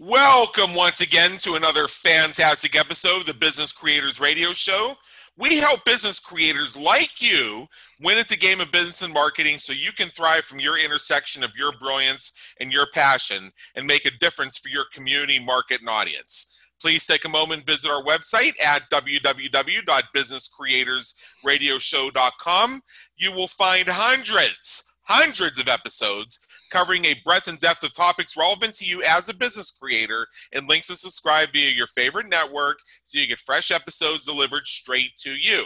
Welcome once again to another fantastic episode of the Business Creators Radio Show. We help business creators like you win at the game of business and marketing so you can thrive from your intersection of your brilliance and your passion and make a difference for your community, market, and audience. Please take a moment visit our website at www.businesscreatorsradioshow.com. You will find hundreds, hundreds of episodes covering a breadth and depth of topics relevant to you as a business creator and links to subscribe via your favorite network so you get fresh episodes delivered straight to you.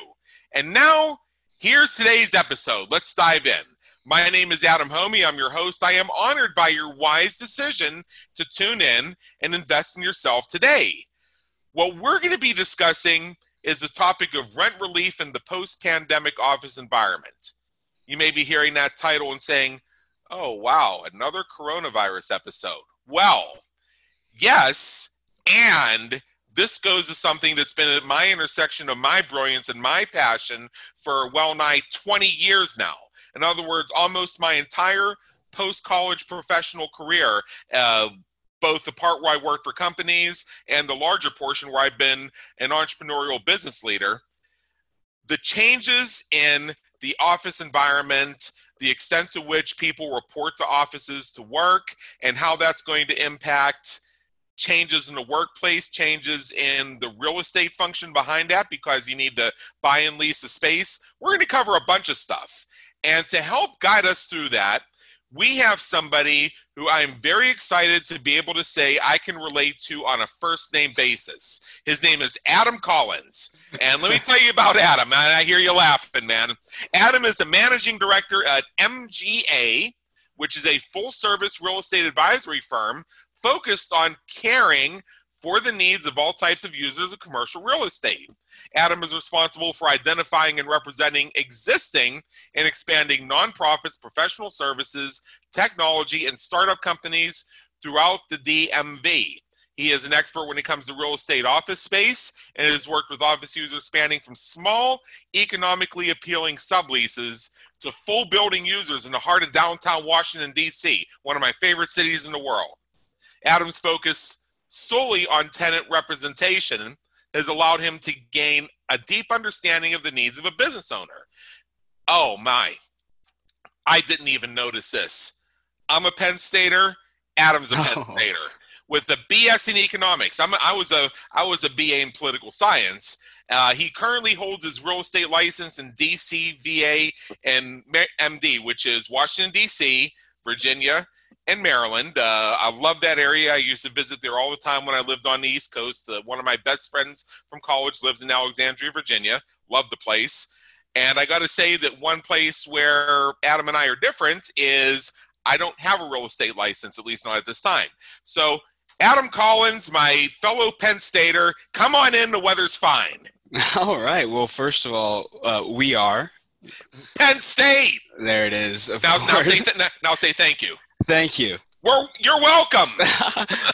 And now, here's today's episode. Let's dive in. My name is Adam Hommey. I'm your host. I am honored by your wise decision to tune in and invest in yourself today. What we're going to be discussing is the topic of rent relief in the post pandemic office environment. You may be hearing that title and saying, Oh, wow, another coronavirus episode. Well, yes, and this goes to something that's been at my intersection of my brilliance and my passion for well nigh 20 years now. In other words, almost my entire post college professional career, uh, both the part where I worked for companies and the larger portion where I've been an entrepreneurial business leader. The changes in the office environment, the extent to which people report to offices to work, and how that's going to impact changes in the workplace, changes in the real estate function behind that because you need to buy and lease a space. We're going to cover a bunch of stuff. And to help guide us through that, we have somebody who I'm very excited to be able to say I can relate to on a first name basis. His name is Adam Collins. And let me tell you about Adam. And I hear you laughing, man. Adam is a managing director at MGA, which is a full service real estate advisory firm focused on caring for the needs of all types of users of commercial real estate. Adam is responsible for identifying and representing existing and expanding nonprofits, professional services, technology, and startup companies throughout the DMV. He is an expert when it comes to real estate office space and has worked with office users spanning from small, economically appealing subleases to full building users in the heart of downtown Washington, D.C., one of my favorite cities in the world. Adam's focus solely on tenant representation has allowed him to gain a deep understanding of the needs of a business owner. Oh my, I didn't even notice this. I'm a Penn Stater. Adam's a Penn oh. Stater with the BS in economics. I'm a, I was a I was a BA in political science. Uh, he currently holds his real estate license in DC, VA, and MD, which is Washington D.C., Virginia, and Maryland. Uh, I love that area. I used to visit there all the time when I lived on the East Coast. Uh, one of my best friends from college lives in Alexandria, Virginia. Love the place. And I got to say that one place where Adam and I are different is I don't have a real estate license, at least not at this time. So, Adam Collins, my fellow Penn Stater, come on in. The weather's fine. All right. Well, first of all, uh, we are Penn State. There it is. Now, now, say th- now say thank you. Thank you. Well, you're welcome.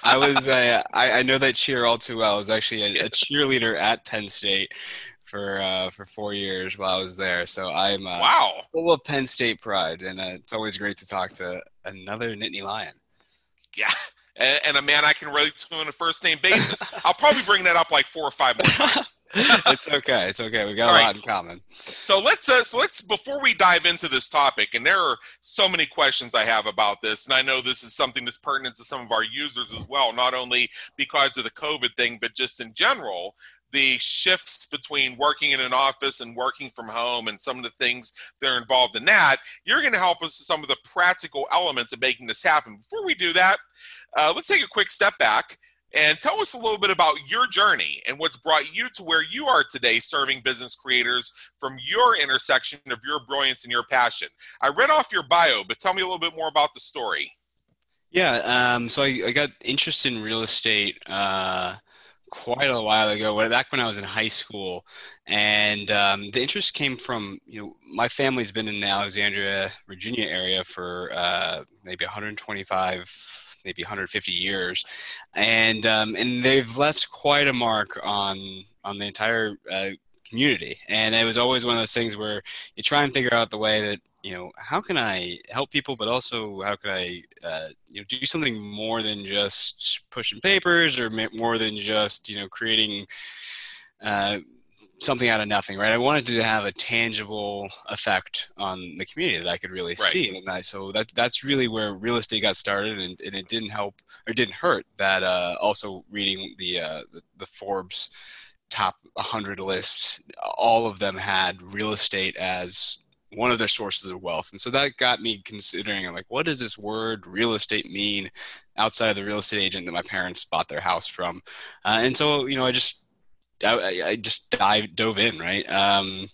I was uh, I, I know that cheer all too well. I was actually a, a cheerleader at Penn State for uh, for four years while I was there. So I'm uh, wow full of Penn State pride, and uh, it's always great to talk to another Nittany Lion. Yeah, and, and a man I can relate to on a first name basis. I'll probably bring that up like four or five more times. it's okay. It's okay. We got All a right. lot in common. So let's uh, so let's before we dive into this topic, and there are so many questions I have about this, and I know this is something that's pertinent to some of our users as well, not only because of the COVID thing, but just in general the shifts between working in an office and working from home and some of the things that are involved in that, you're going to help us with some of the practical elements of making this happen. Before we do that, uh, let's take a quick step back and tell us a little bit about your journey and what's brought you to where you are today serving business creators from your intersection of your brilliance and your passion. I read off your bio, but tell me a little bit more about the story. Yeah, um, so I, I, got interested in real estate uh, quite a while ago, back when I was in high school, and um, the interest came from you know my family's been in the Alexandria, Virginia area for uh, maybe 125 maybe 150 years, and um, and they've left quite a mark on on the entire uh, community. And it was always one of those things where you try and figure out the way that you know, how can I help people, but also how can I, uh, you know, do something more than just pushing papers or more than just, you know, creating uh, something out of nothing, right? I wanted to have a tangible effect on the community that I could really right. see, and I, so that that's really where real estate got started, and, and it didn't help or didn't hurt that uh, also reading the, uh, the the Forbes top 100 list, all of them had real estate as one of their sources of wealth. And so that got me considering like, what does this word real estate mean outside of the real estate agent that my parents bought their house from? Uh, and so, you know, I just, I, I just dive, dove in, right? Um,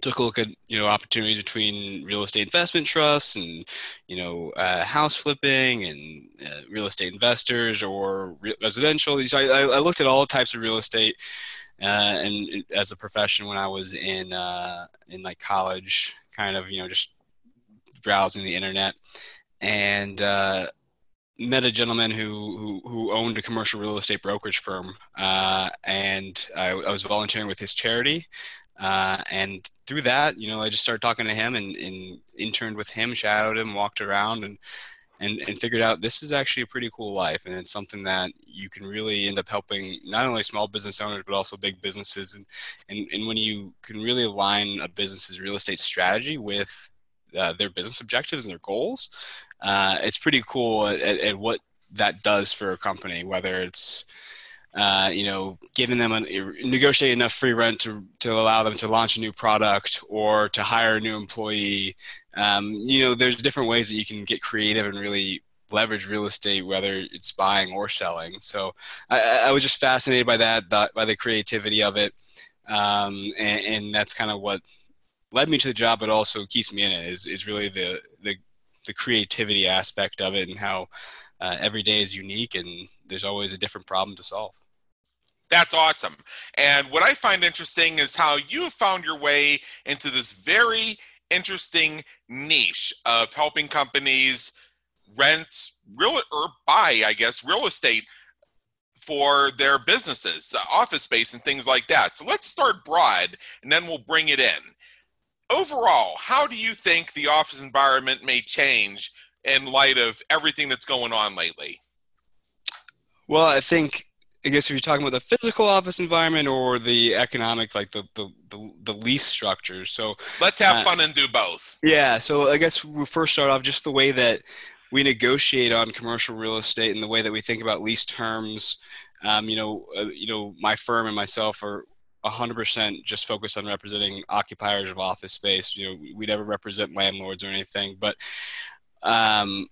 took a look at you know opportunities between real estate investment trusts and you know uh, house flipping and uh, real estate investors or re- residential. So I, I, looked at all types of real estate uh, and as a profession when I was in uh, in like college, kind of you know just browsing the internet, and uh, met a gentleman who, who, who owned a commercial real estate brokerage firm, uh, and I, I, was volunteering with his charity. Uh, and through that, you know, I just started talking to him and, and interned with him, shadowed him, walked around, and and, and figured out this is actually a pretty cool life and it's something that you can really end up helping not only small business owners but also big businesses and and, and when you can really align a business's real estate strategy with uh, their business objectives and their goals uh, it's pretty cool at, at, what that does for a company whether it's uh, you know, giving them a negotiate enough free rent to to allow them to launch a new product or to hire a new employee. Um, you know, there's different ways that you can get creative and really leverage real estate, whether it's buying or selling. So I, I was just fascinated by that, by the creativity of it, um, and, and that's kind of what led me to the job, but also keeps me in it. Is is really the the the creativity aspect of it and how uh, every day is unique and there's always a different problem to solve. That's awesome. And what I find interesting is how you found your way into this very interesting niche of helping companies rent real or buy, I guess, real estate for their businesses, office space, and things like that. So let's start broad and then we'll bring it in. Overall, how do you think the office environment may change in light of everything that's going on lately? Well, I think I guess if you're talking about the physical office environment or the economic, like the the, the, the lease structure. So let's have uh, fun and do both. Yeah. So I guess we'll first start off just the way that we negotiate on commercial real estate and the way that we think about lease terms. Um, you know, uh, you know, my firm and myself are 100% just focused on representing occupiers of office space. You know, we never represent landlords or anything, but um,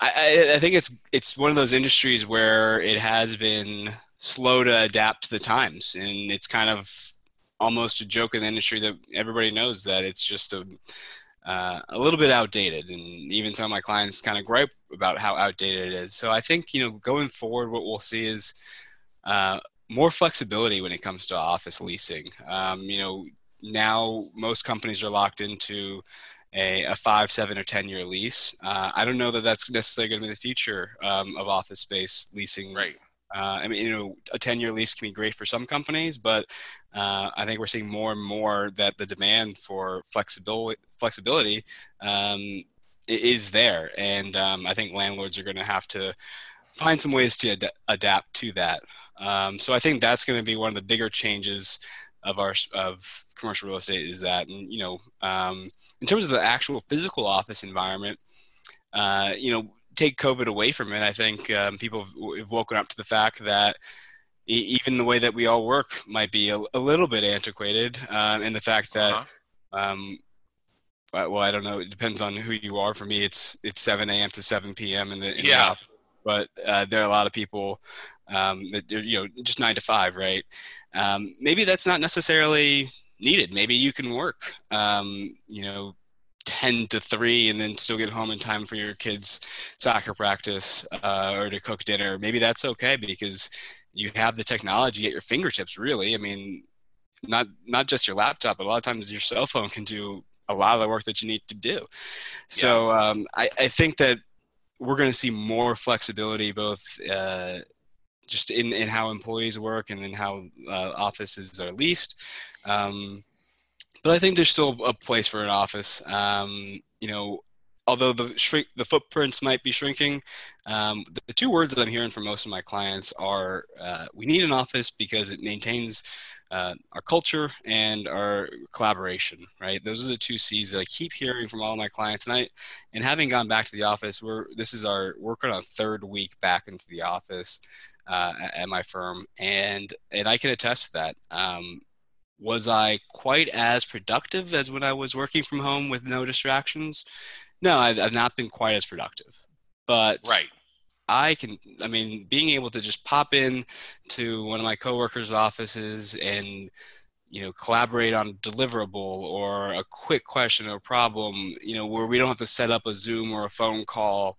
I, I, think it's it's one of those industries where it has been slow to adapt to the times, and it's kind of almost a joke in the industry that everybody knows that it's just a uh, a little bit outdated, and even some of my clients kind of gripe about how outdated it is. So I think you know going forward, what we'll see is uh, more flexibility when it comes to office leasing. Um, you know, now most companies are locked into a, a five, seven, or 10 year lease. Uh, I don't know that that's necessarily going to be the future um, of office space leasing. Right. Uh, I mean, you know, a 10 year lease can be great for some companies, but uh, I think we're seeing more and more that the demand for flexibility, flexibility um, is there. And um, I think landlords are going to have to find some ways to ad- adapt to that. Um, so I think that's going to be one of the bigger changes of our of commercial real estate is that, and you know, um, in terms of the actual physical office environment, uh, you know, take COVID away from it, I think um, people have woken up to the fact that even the way that we all work might be a, a little bit antiquated, um, and the fact that. Uh-huh. Um, well, I don't know. It depends on who you are. For me, it's it's 7 a.m. to 7 p.m. in the in yeah. The but uh, there are a lot of people um, that you know just nine to five, right? Um, maybe that's not necessarily needed. Maybe you can work, um, you know, 10 to 3 and then still get home in time for your kids' soccer practice uh, or to cook dinner. Maybe that's okay because you have the technology at your fingertips, really. I mean, not not just your laptop, but a lot of times your cell phone can do a lot of the work that you need to do. So yeah. um, I, I, think that we're going to see more flexibility both uh, just in, in how employees work and in how uh, offices are leased. Um, but I think there's still a place for an office. Um, you know, although the shrink the footprints might be shrinking, um, the, the, two words that I'm hearing from most of my clients are uh, we need an office because it maintains uh, our culture and our collaboration. Right, those are the two C's that I keep hearing from all my clients. And I and having gone back to the office, we're this is our working on third week back into the office. Uh, at my firm, and and I can attest to that. Um, was I quite as productive as when I was working from home with no distractions? No, I've, I've not been quite as productive. But right. I can, I mean, being able to just pop in to one of my coworkers' offices and, you know, collaborate on deliverable or a quick question or problem, you know, where we don't have to set up a Zoom or a phone call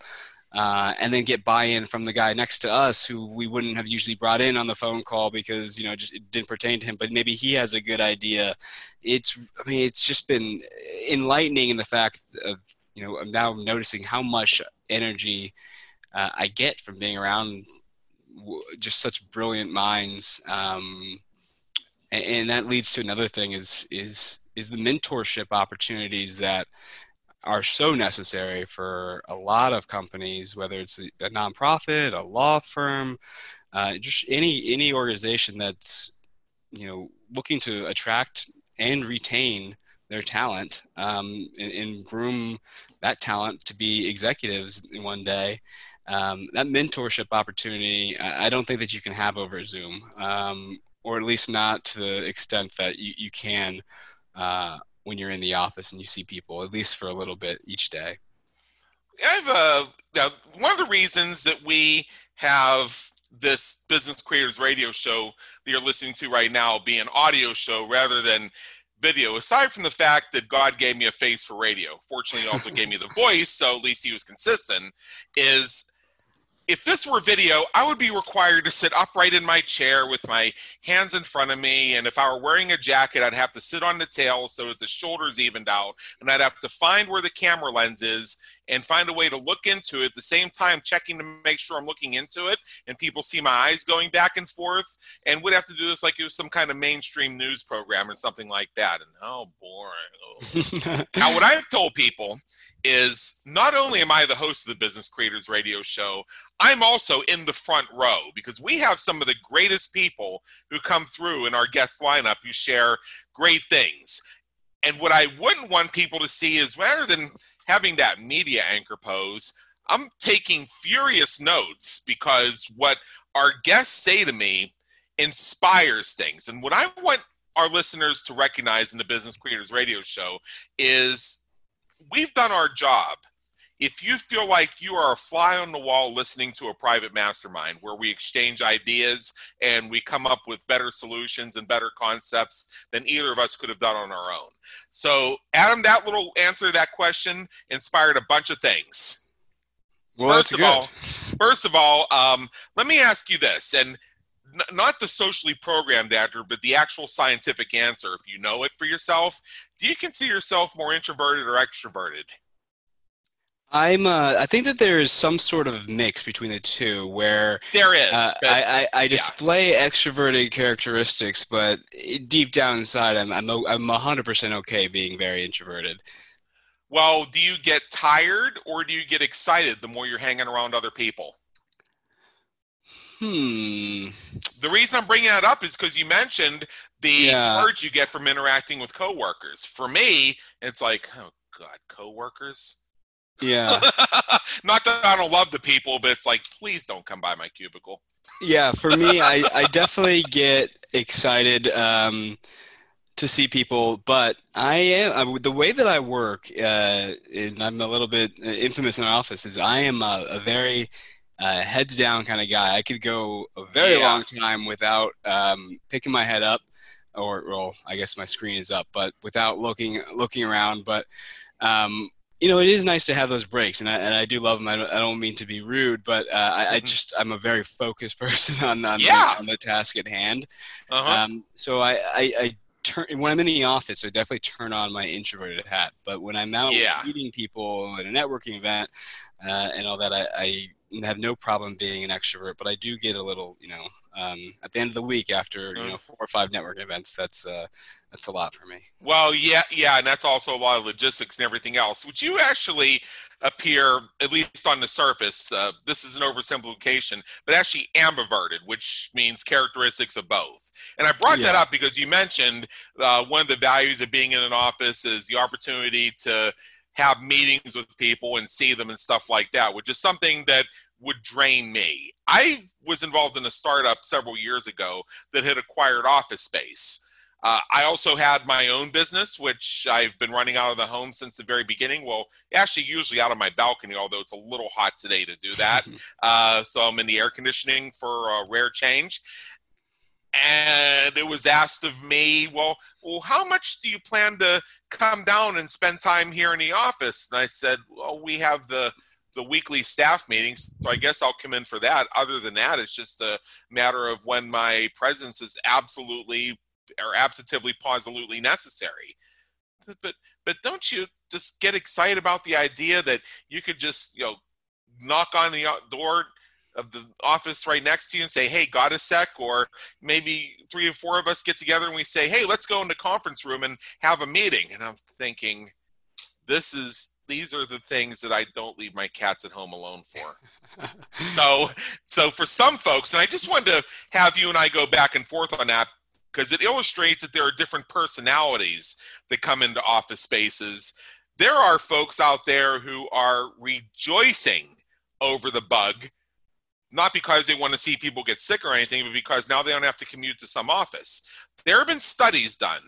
uh, and then get buy-in from the guy next to us who we wouldn't have usually brought in on the phone call because you know just it didn't pertain to him. But maybe he has a good idea. It's i mean it's just been enlightening in the fact of you know, I'm now noticing how much energy uh, I get from being around just such brilliant minds. Um, and, and, that leads to another thing is is is the mentorship opportunities that are so necessary for a lot of companies, whether it's a, a nonprofit, a law firm, uh, just any any organization that's you know looking to attract and retain their talent um, and, and, groom that talent to be executives one day. Um, that mentorship opportunity, I, don't think that you can have over Zoom, um, or at least not to the extent that you, you can uh, when you're in the office and you see people, at least for a little bit each day. I've uh, now, one of the reasons that we have this business creators radio show that you're listening to right now be an audio show rather than video, aside from the fact that God gave me a face for radio, fortunately, he also gave me the voice, so at least he was consistent, is if this were video, I would be required to sit upright in my chair with my hands in front of me. And if I were wearing a jacket, I'd have to sit on the tail so that the shoulders evened out. And I'd have to find where the camera lens is and find a way to look into it at the same time, checking to make sure I'm looking into it and people see my eyes going back and forth. And would have to do this like it was some kind of mainstream news program or something like that. And oh, boring. Oh. now, what I've told people is not only am I the host of the Business Creators Radio Show, I'm also in the front row because we have some of the greatest people who come through in our guest lineup who share great things. And what I wouldn't want people to see is rather than having that media anchor pose, I'm taking furious notes because what our guests say to me inspires things. And what I want our listeners to recognize in the Business Creators Radio Show is we've done our job. If you feel like you are a fly on the wall listening to a private mastermind where we exchange ideas and we come up with better solutions and better concepts than either of us could have done on our own. So, Adam, that little answer to that question inspired a bunch of things. Well, first of good. all, first of all, um, let me ask you this, and not the socially programmed actor, but the actual scientific answer, if you know it for yourself. Do you consider yourself more introverted or extroverted? I'm. Uh, I think that there is some sort of mix between the two, where there is. Uh, I, I, I, display yeah. extroverted characteristics, but deep down inside, I'm I'm I'm 100% okay being very introverted. Well, do you get tired or do you get excited the more you're hanging around other people? Hmm. The reason I'm bringing that up is because you mentioned the yeah. charge you get from interacting with coworkers. For me, it's like, oh god, coworkers. Yeah. Not that I don't love the people, but it's like, please don't come by my cubicle. Yeah, for me, I, I definitely get excited um, to see people, but I am I, the way that I work, uh, and I'm a little bit infamous in our office, is I am a, a very uh, heads down kind of guy. I could go a very yeah. long time without um, picking my head up, or well, I guess my screen is up, but without looking looking around. But um, you know, it is nice to have those breaks, and I, and I do love them. I don't, I don't mean to be rude, but uh, I, I, mm-hmm. just I'm a very focused person on on, yeah. the, on the, task at hand. Uh-huh. Um, so I, I, I turn when I'm in the office, I definitely turn on my introverted hat. But when I'm out yeah. meeting people at a networking event uh, and all that, I, I have no problem being an extrovert, but I do get a little, you know, um, at the end of the week after you know mm. four or five networking events. That's uh, that's a lot for me. Well, yeah, yeah, and that's also a lot of logistics and everything else. Would you actually appear, at least on the surface, uh, this is an oversimplification, but actually ambiverted, which means characteristics of both. And I brought yeah. that up because you mentioned uh, one of the values of being in an office is the opportunity to have meetings with people and see them and stuff like that, which is something that would drain me. I was involved in a startup several years ago that had acquired office space. Uh, I also had my own business, which I've been running out of the home since the very beginning. Well, actually, usually out of my balcony, although it's a little hot today to do that. uh, so I'm in the air conditioning for a rare change. And it was asked of me, well, well, how much do you plan to come down and spend time here in the office? And I said, well, we have the the weekly staff meetings. So I guess I'll come in for that. Other than that, it's just a matter of when my presence is absolutely or absolutely positively necessary. But but don't you just get excited about the idea that you could just you know knock on the door of the office right next to you and say, "Hey, got a sec?" Or maybe three or four of us get together and we say, "Hey, let's go in the conference room and have a meeting." And I'm thinking, this is these are the things that I don't leave my cats at home alone for. so, so for some folks, and I just wanted to have you and I go back and forth on that because it illustrates that there are different personalities that come into office spaces. There are folks out there who are rejoicing over the bug, not because they want to see people get sick or anything, but because now they don't have to commute to some office. There have been studies done,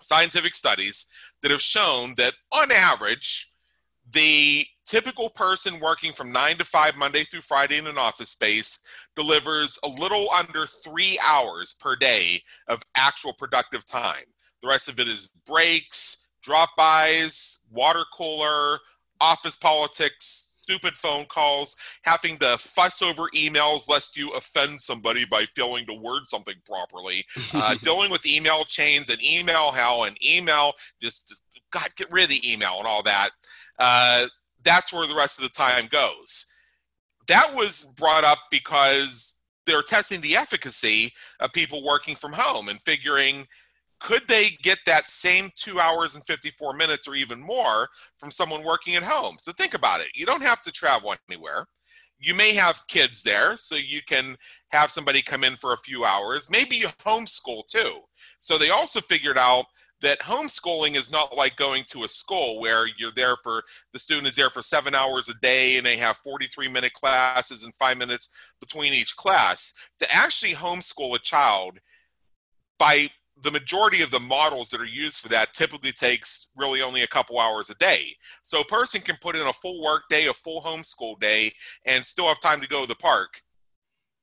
scientific studies, that have shown that on average, the typical person working from 9 to 5 Monday through Friday in an office space delivers a little under three hours per day of actual productive time. The rest of it is breaks, drop bys, water cooler, office politics, stupid phone calls, having to fuss over emails lest you offend somebody by failing to word something properly, uh, dealing with email chains and email hell and email just God get rid of the email and all that. Uh, that's where the rest of the time goes. That was brought up because they're testing the efficacy of people working from home and figuring could they get that same two hours and 54 minutes or even more from someone working at home? So think about it. You don't have to travel anywhere. You may have kids there, so you can have somebody come in for a few hours. Maybe you homeschool too. So they also figured out that homeschooling is not like going to a school where you're there for the student is there for seven hours a day and they have 43 minute classes and five minutes between each class. To actually homeschool a child by the majority of the models that are used for that typically takes really only a couple hours a day. So a person can put in a full work day, a full homeschool day, and still have time to go to the park,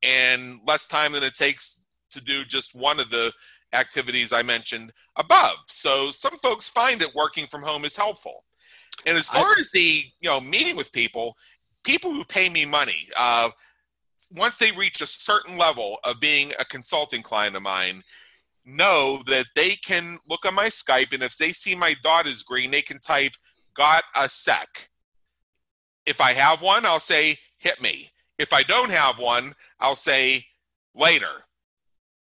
and less time than it takes to do just one of the activities I mentioned above. So some folks find that working from home is helpful. And as far I, as the you know meeting with people, people who pay me money, uh, once they reach a certain level of being a consulting client of mine, know that they can look on my Skype and if they see my dot is green, they can type "got a sec." If I have one, I'll say "hit me." If I don't have one, I'll say later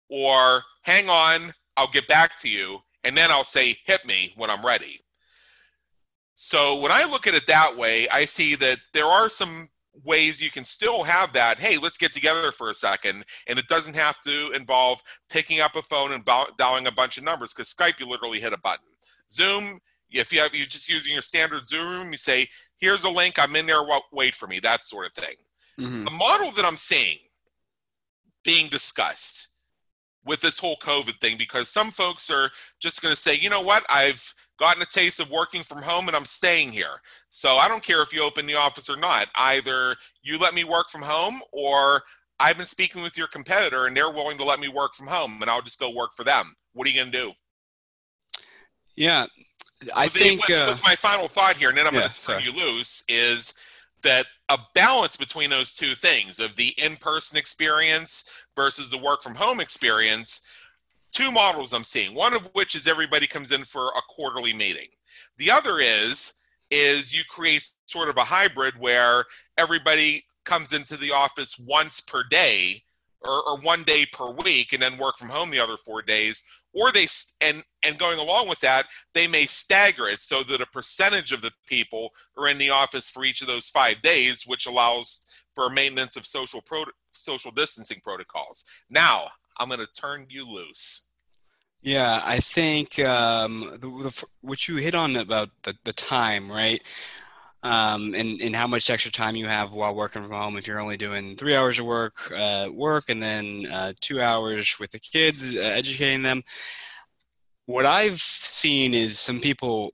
or hang on, I'll get back to you, and then I'll say hit me when I'm ready. So when I look at it that way, I see that there are some ways you can still have that hey let's get together for a second and it doesn't have to involve picking up a phone and dialing a bunch of numbers because skype you literally hit a button. Zoom if you have you're just using your standard zoom room you say here's a link i'm in there wait for me that sort of thing. Mm-hmm. the model that i'm seeing being discussed with this whole COVID thing because some folks are just going to say, you know what, I've gotten a taste of working from home and I'm staying here. So I don't care if you open the office or not. Either you let me work from home or I've been speaking with your competitor and they're willing to let me work from home and I'll just go work for them. What are you going to do? Yeah, I with think. The, with, uh, with, my final thought here, and then I'm yeah, going to turn you loose, is that a balance between those two things of the in-person experience versus the work from home experience two models i'm seeing one of which is everybody comes in for a quarterly meeting. The other is is you create sort of a hybrid where everybody comes into the office once per day or, or, one day per week and then work from home the other four days or they and and going along with that they may stagger it so that a percentage of the people are in the office for each of those five days which allows for maintenance of social pro, social distancing protocols. Now i'm going to turn you loose. Yeah i think um, the, the, what you hit on about the, the time right? Um, and, and how much extra time you have while working from home. If you're only doing three hours of work uh, work and then uh, two hours with the kids uh, educating them. What i've seen is some people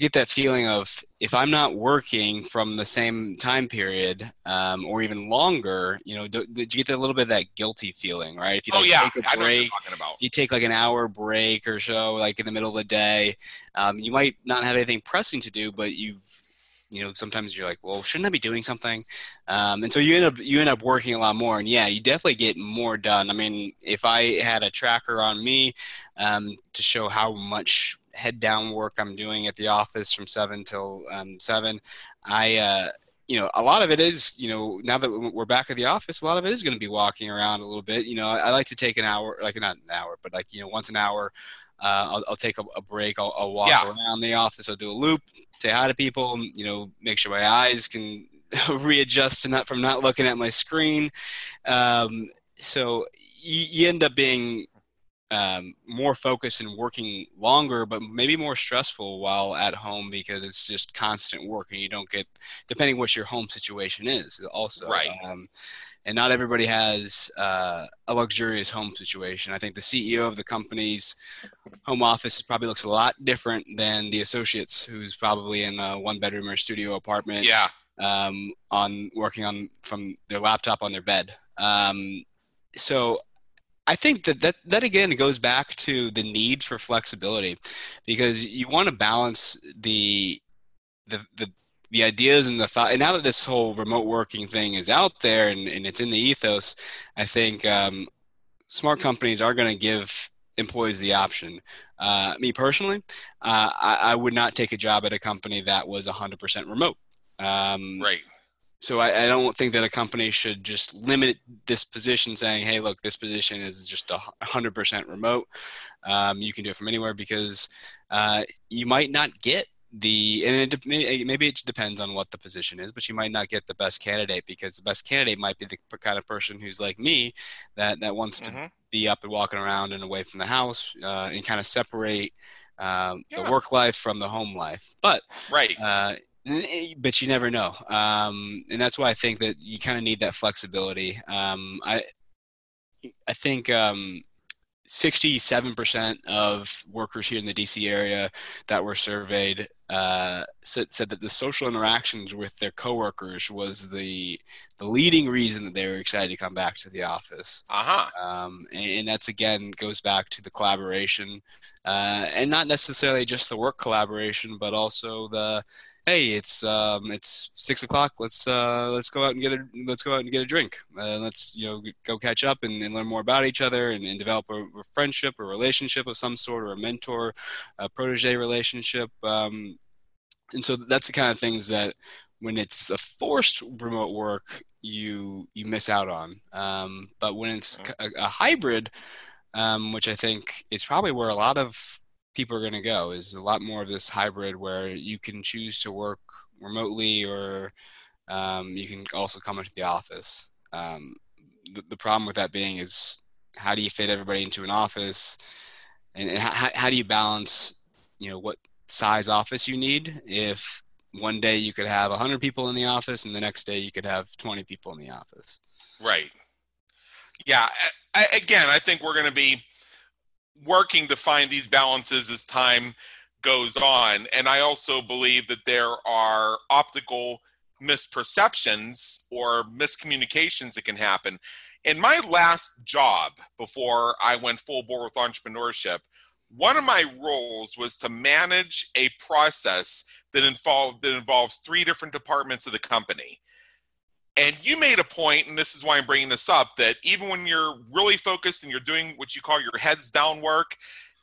get that feeling of if i'm not working from the same time period um, or even longer you know do, do, you get a little bit of that guilty feeling right? If you like, oh yeah. take a break, you take like an hour break or so like in the middle of the day um, you might not have anything pressing to do but you've you know sometimes you're like well shouldn't i be doing something? Um, and so you end up you end up working a lot more and yeah you definitely get more done. I mean if i had a tracker on me um, to show how much head down work i'm doing at the office from 7 till um, 7 i uh, you know, a lot of it is, you know, now that we're back at the office, a lot of it is going to be walking around a little bit. You know, I like to take an hour, like not an hour, but like, you know, once an hour, uh, I'll, I'll, take a, a break. I'll, I'll walk yeah. around the office. I'll do a loop, say hi to people. You know, make sure my eyes can readjust to not from not looking at my screen. Um, so you, you, end up being um, more focused and working longer, but maybe more stressful while at home because it's just constant work and you don't get, depending what your home situation is, also. Right. Um, and not everybody has uh, a luxurious home situation. I think the CEO of the company's home office probably looks a lot different than the associates, who's probably in a one bedroom or studio apartment. Yeah. Um, on working on from their laptop on their bed. Um, so I think that, that that again goes back to the need for flexibility because you want to balance the the the the ideas and the thought, and now that this whole remote working thing is out there and, and it's in the ethos, I think um, smart companies are going to give employees the option. Uh, me personally, uh, I, I, would not take a job at a company that was 100% remote. Um, right. So I, I, don't think that a company should just limit this position, saying, "Hey, look, this position is just 100% remote. Um, you can do it from anywhere," because uh, you might not get the and it, maybe it depends on what the position is but you might not get the best candidate because the best candidate might be the kind of person who's like me that that wants mm-hmm. to be up and walking around and away from the house uh, and kind of separate um, yeah. the work life from the home life but right uh, but you never know um, and that's why i think that you kind of need that flexibility um, i i think um, 67% of workers here in the DC area that were surveyed uh, said, said that the social interactions with their coworkers was the the leading reason that they were excited to come back to the office. Uh-huh. Um, and, and, that's again goes back to the collaboration, uh, and not necessarily just the work collaboration, but also the hey, it's um, it's six o'clock. Let's uh, let's go out and get a let's go out and get a drink. Uh, let's you know go catch up and, and learn more about each other and, and develop a, a, friendship, a relationship of some sort, or a mentor, a protege relationship. Um, and so that's the kind of things that when it's the forced remote work, you you miss out on. Um, but when it's a, a hybrid, um, which I think is probably where a lot of people are going to go is a lot more of this hybrid where you can choose to work remotely or um, you can also come into the office. Um, the, the, problem with that being is how do you fit everybody into an office and, and how, how do you balance, you know, what size office you need if one day you could have 100 people in the office and the next day you could have 20 people in the office. Right. Yeah. I, again, I think we're going to be working to find these balances as time goes on. And I also believe that there are optical misperceptions or miscommunications that can happen. In my last job before I went full bore with entrepreneurship, one of my roles was to manage a process that involved that involves three different departments of the company. And you made a point, and this is why I'm bringing this up, that even when you're really focused and you're doing what you call your heads down work,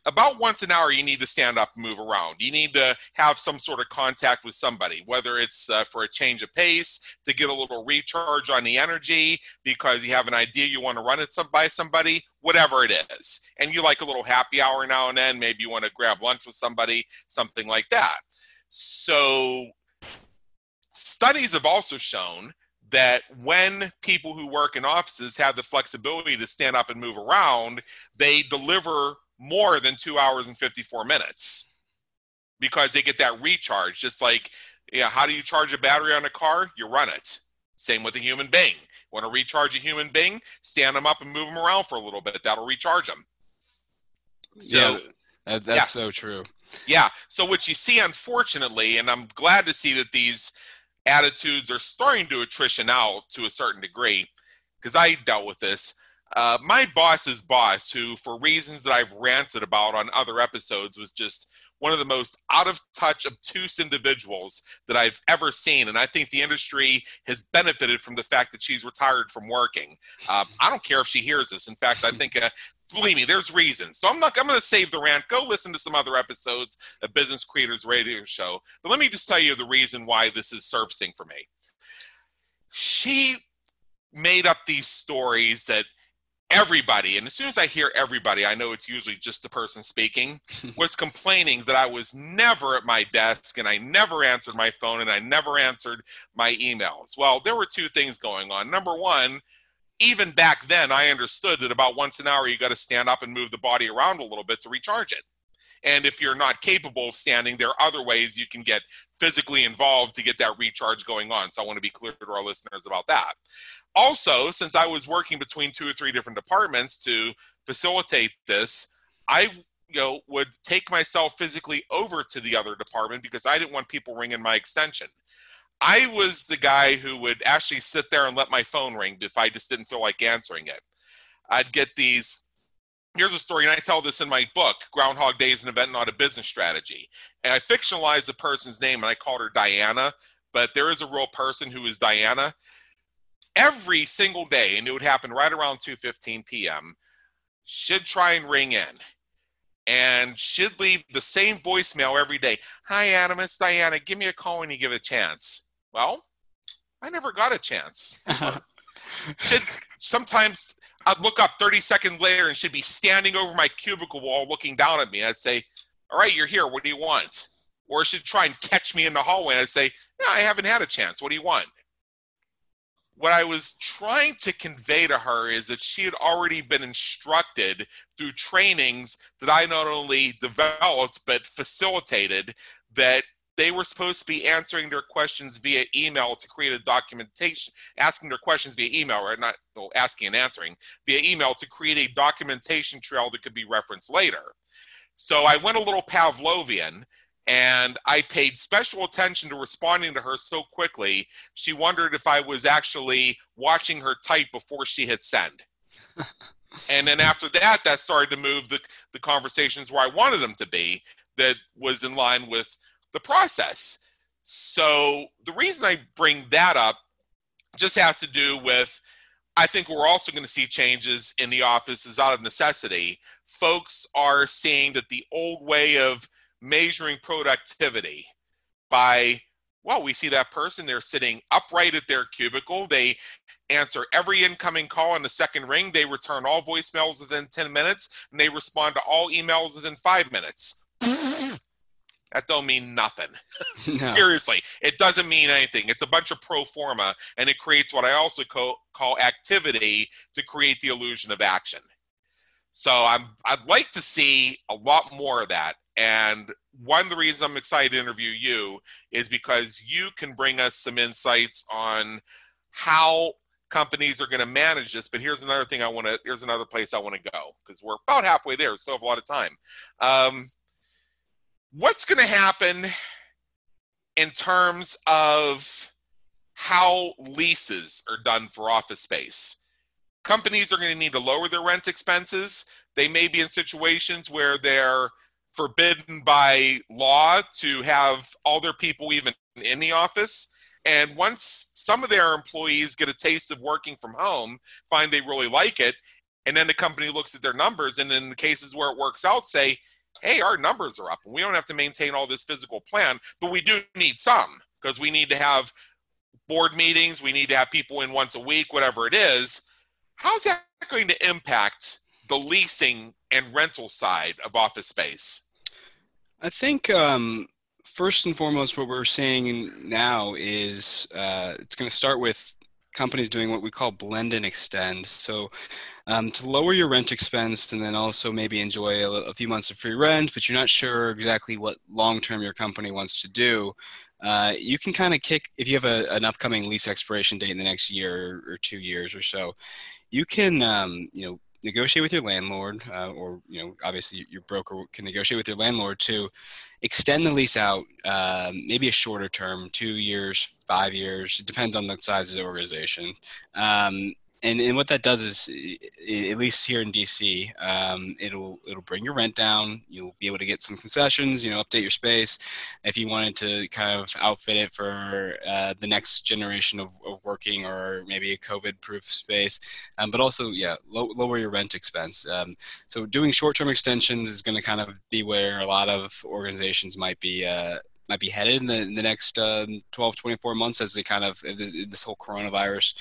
about once an hour you need to stand up and move around. You need to have some sort of contact with somebody whether it's uh, for a change of pace to get a little recharge on the energy because you have an idea you want to run it by somebody whatever it is. And you like a little happy hour now and then maybe you want to grab lunch with somebody something like that. So studies have also shown that when people who work in offices have the flexibility to stand up and move around, they deliver more than two hours and 54 minutes because they get that recharge. Just like, yeah, how do you charge a battery on a car? You run it. Same with a human being. Want to recharge a human being? Stand them up and move them around for a little bit. That'll recharge them. So, yeah, that, that's yeah. so true. Yeah. So what you see, unfortunately, and I'm glad to see that these attitudes are starting to attrition out to a certain degree, because I dealt with this. Uh, my boss's boss, who, for reasons that I've ranted about on other episodes, was just one of the most out of touch, obtuse individuals that I've ever seen. And I think the industry has benefited from the fact that she's retired from working. Uh, I don't care if she hears this. In fact, I think, uh, believe me, there's reasons. So I'm not, I'm going to save the rant. Go listen to some other episodes of Business Creators Radio Show. But let me just tell you the reason why this is surfacing for me. She made up these stories that everybody, and as soon as I hear everybody, I know it's usually just the person speaking, was complaining that I was never at my desk and I never answered my phone and I never answered my emails. Well, there were two things going on. Number one, even back then, I understood that about once an hour you got to stand up and move the body around a little bit to recharge it. And if you're not capable of standing, there are other ways you can get physically involved to get that recharge going on. So I want to be clear to our listeners about that. Also, since I was working between two or three different departments to facilitate this, I you know would take myself physically over to the other department because I didn't want people ringing my extension. I was the guy who would actually sit there and let my phone ring if I just didn't feel like answering it. I'd get these here's a story, and I tell this in my book, Groundhog Day is an event, not a business strategy. And I fictionalized the person's name and I called her Diana, but there is a real person who is Diana. Every single day, and it would happen right around 2:15 p.m. Should try and ring in, and should leave the same voicemail every day. Hi, Adam, it's Diana. Give me a call when you give it a chance. Well, I never got a chance. should sometimes I'd look up 30 seconds later and she'd be standing over my cubicle wall looking down at me. I'd say, All right, you're here. What do you want? Or she'd try and catch me in the hallway. And I'd say, No, I haven't had a chance. What do you want? What I was trying to convey to her is that she had already been instructed through trainings that I not only developed but facilitated that they were supposed to be answering their questions via email to create a documentation, asking their questions via email, right? Not well, asking and answering via email to create a documentation trail that could be referenced later. So I went a little Pavlovian and I paid special attention to responding to her so quickly, she wondered if I was actually watching her type before she hit send. and then after that, that started to move the, the conversations where I wanted them to be, that was in line with the process. So the reason I bring that up just has to do with I think we're also going to see changes in the offices out of necessity. Folks are seeing that the old way of measuring productivity by well, we see that person, they're sitting upright at their cubicle. They answer every incoming call in the second ring. They return all voicemails within 10 minutes, and they respond to all emails within five minutes. That don't mean nothing. No. Seriously, it doesn't mean anything. It's a bunch of pro forma, and it creates what I also co- call activity to create the illusion of action. So I'm I'd like to see a lot more of that. And one of the reasons I'm excited to interview you is because you can bring us some insights on how companies are going to manage this. But here's another thing I want to. Here's another place I want to go because we're about halfway there. Still have a lot of time. Um, what's going to happen in terms of how leases are done for office space? Companies are going to need to lower their rent expenses. They may be in situations where they're forbidden by law to have all their people even in the office. And once some of their employees get a taste of working from home, find they really like it, and then the company looks at their numbers, and in the cases where it works out, say, hey, our numbers are up and we don't have to maintain all this physical plan, but we do need some because we need to have board meetings, we need to have people in once a week, whatever it is. How's that going to impact the leasing and rental side of office space? I think um, first and foremost, what we're seeing now is uh, it's going to start with companies doing what we call blend and extend. So um, to lower your rent expense and then also maybe enjoy a, a, few months of free rent, but you're not sure exactly what long term your company wants to do. Uh, you can kind of kick if you have a, an upcoming lease expiration date in the next year or, two years or so. You can, um, you know, negotiate with your landlord, uh, or you know, obviously your broker can negotiate with your landlord to extend the lease out, um, maybe a shorter term, two years, five years. It depends on the size of the organization. Um, and, and what that does is, at least here in DC, um, it'll it'll bring your rent down. You'll be able to get some concessions. You know, update your space. If you wanted to kind of outfit it for uh, the next generation of, of, working, or maybe a COVID-proof space, um, but also yeah, low, lower your rent expense. Um, so doing short-term extensions is going to kind of be where a lot of organizations might be uh, might be headed in the, in the next um, 12, 24 months as they kind of this whole coronavirus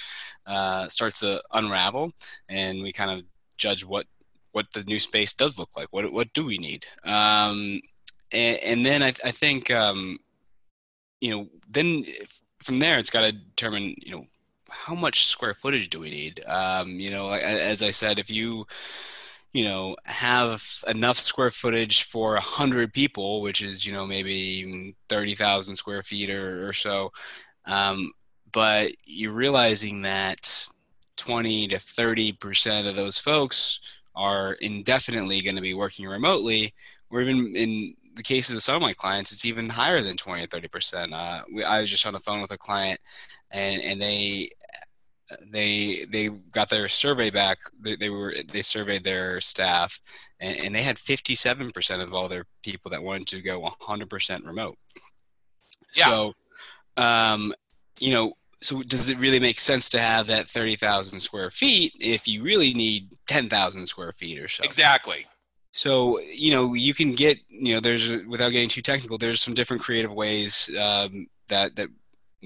uh, starts to unravel, and we kind of judge what what the new space does look like. What what do we need? Um, and, and, then I, I think um, you know then from there it's got to determine you know how much square footage do we need? Um, you know, as I said, if you you know have enough square footage for a hundred people, which is you know maybe thirty thousand square feet or, or so, um, but you're realizing that twenty to thirty percent of those folks are indefinitely going to be working remotely, or even in the cases of some of my clients, it's even higher than 20 or 30 percent. Uh, I was just on the phone with a client, and and they they they got their survey back. They, they were they surveyed their staff, and, and they had 57 percent of all their people that wanted to go 100 percent remote. Yeah. So, um, you know, so does it really make sense to have that 30,000 square feet if you really need 10,000 square feet or so? Exactly. So you know you can get you know there's without getting too technical there's some different creative ways um, that that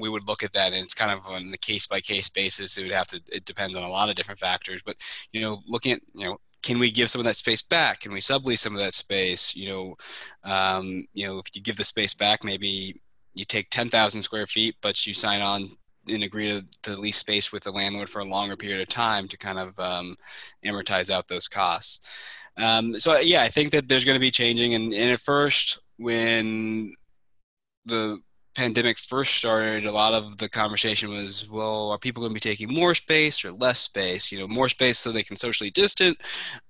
we would look at that and it's kind of on a case by case basis. It would have to it depends on a lot of different factors but you know looking at you know can we give some of that space back? Can we sublease some of that space? You know um, you know if you give the space back maybe you take 10,000 square feet but you sign on and agree to, to lease space with the landlord for a longer period of time to kind of um, amortize out those costs. Um, so yeah i think that there's going to be changing and, and at first when the pandemic first started, a lot of the conversation was, well, are people going to be taking more space or less space? You know, more space so they can socially distant,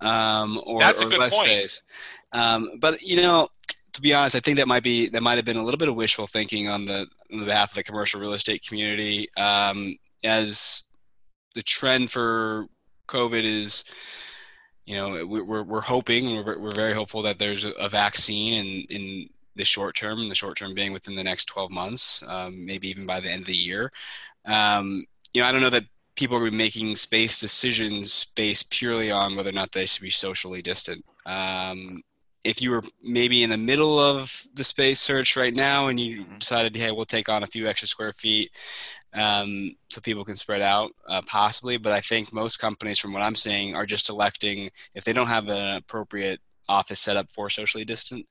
um, or, That's a or good less point. space. Um, but you know, to be honest, I think that might be that might have been a little bit of wishful thinking on the on the behalf of the commercial real estate community, um, as the trend for COVID is you know we're we're hoping we're we're very hopeful that there's a vaccine and in the short term, the short term being within the next 12 months, um, maybe even by the end of the year. Um, you know, I don't know that people are making space decisions based purely on whether or not they should be socially distant. Um, if you were maybe in the middle of the space search right now and you mm-hmm. decided, hey, we'll take on a few extra square feet um, so people can spread out, uh, possibly. But I think most companies, from what I'm seeing, are just electing if they don't have an appropriate office set up for socially distant.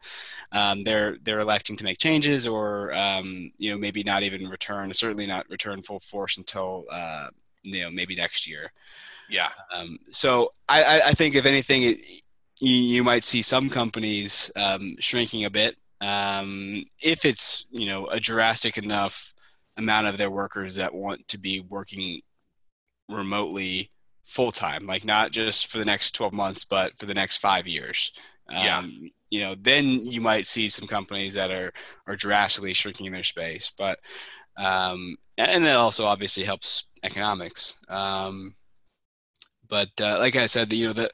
Um, they're they're electing to make changes, or um, you know maybe not even return. Certainly not return full force until uh, you know maybe next year. Yeah. Um, so I, I think if anything, it, you, you, might see some companies um, shrinking a bit um, if it's you know a drastic enough amount of their workers that want to be working remotely full time, like not just for the next 12 months, but for the next five years. Um. You know, then you might see some companies that are are drastically shrinking their space, but um, and that also obviously helps economics. Um, but uh, like I said, you know the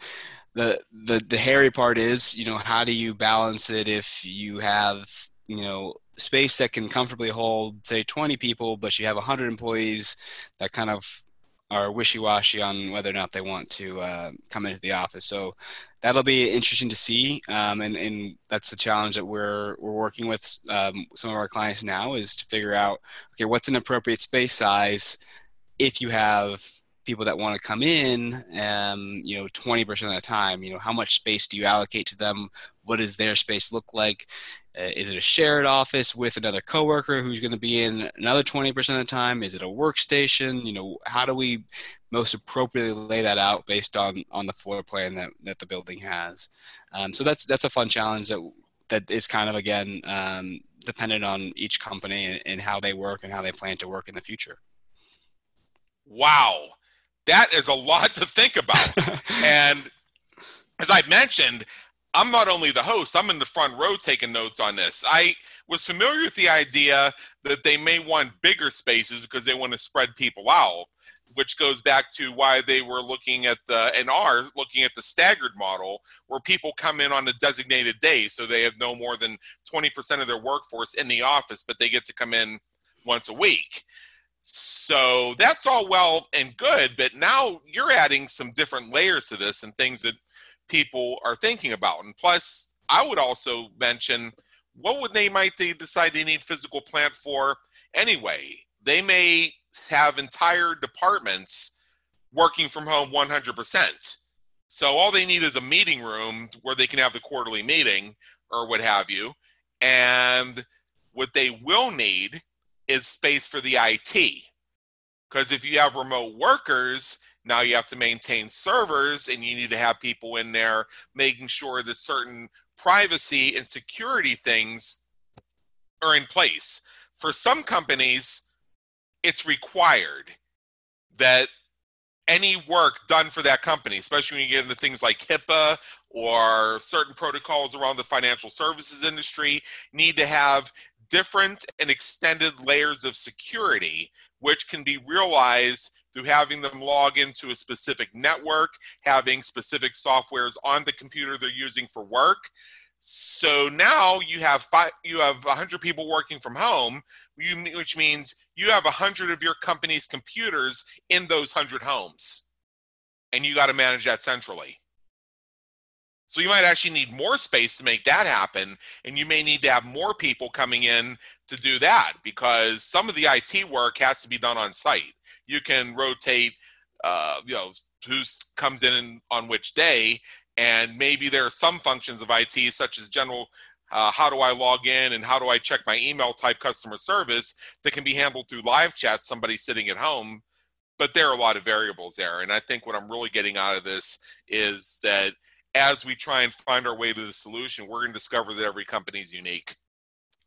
the the the hairy part is you know how do you balance it if you have you know space that can comfortably hold say 20 people but you have 100 employees that kind of are wishy-washy on whether or not they want to uh, come into the office. So that'll be interesting to see, um, and, and that's the challenge that we're we're working with um, some of our clients now is to figure out okay what's an appropriate space size if you have people that want to come in um, you know 20% of the time you know how much space do you allocate to them what does their space look like is it a shared office with another coworker who's going to be in another 20% of the time? Is it a workstation? You know how do we most appropriately lay that out based on on the floor plan that, that the building has? Um, so that's that's a fun challenge that that is kind of again um, dependent on each company and, and how they work and how they plan to work in the future. Wow. That is a lot to think about. And as i mentioned I'm not only the host, I'm in the front row taking notes on this. I was familiar with the idea that they may want bigger spaces because they want to spread people out, which goes back to why they were looking at the and are looking at the staggered model where people come in on a designated day so they have no more than 20% of their workforce in the office, but they get to come in once a week. So that's all well and good, but now you're adding some different layers to this and things that people are thinking about. And plus, I would also mention what would they might they decide they need physical plant for anyway? They may have entire departments working from home 100%. So all they need is a meeting room where they can have the quarterly meeting or what have you. And what they will need is space for the IT. Because if you have remote workers, now you have to maintain servers and you need to have people in there making sure that certain privacy and security things are in place. For some companies, it's required that any work done for that company, especially when you get into things like HIPAA or certain protocols around the financial services industry, need to have different and extended layers of security, which can be realized through having them log into a specific network, having specific softwares on the computer they're using for work. So now you have five, you have 100 people working from home, which means you have 100 of your company's computers in those 100 homes. And you got to manage that centrally. So you might actually need more space to make that happen, and you may need to have more people coming in to do that because some of the IT work has to be done on site you can rotate, uh, you know, who comes in on which day, and maybe there are some functions of IT, such as general. Uh, how do I log in and how do I check my email type customer service that can be handled through live chat, somebody sitting at home. But there are a lot of variables there. And I think what I'm really getting out of this is that as we try and find our way to the solution, we're going to discover that every company is unique.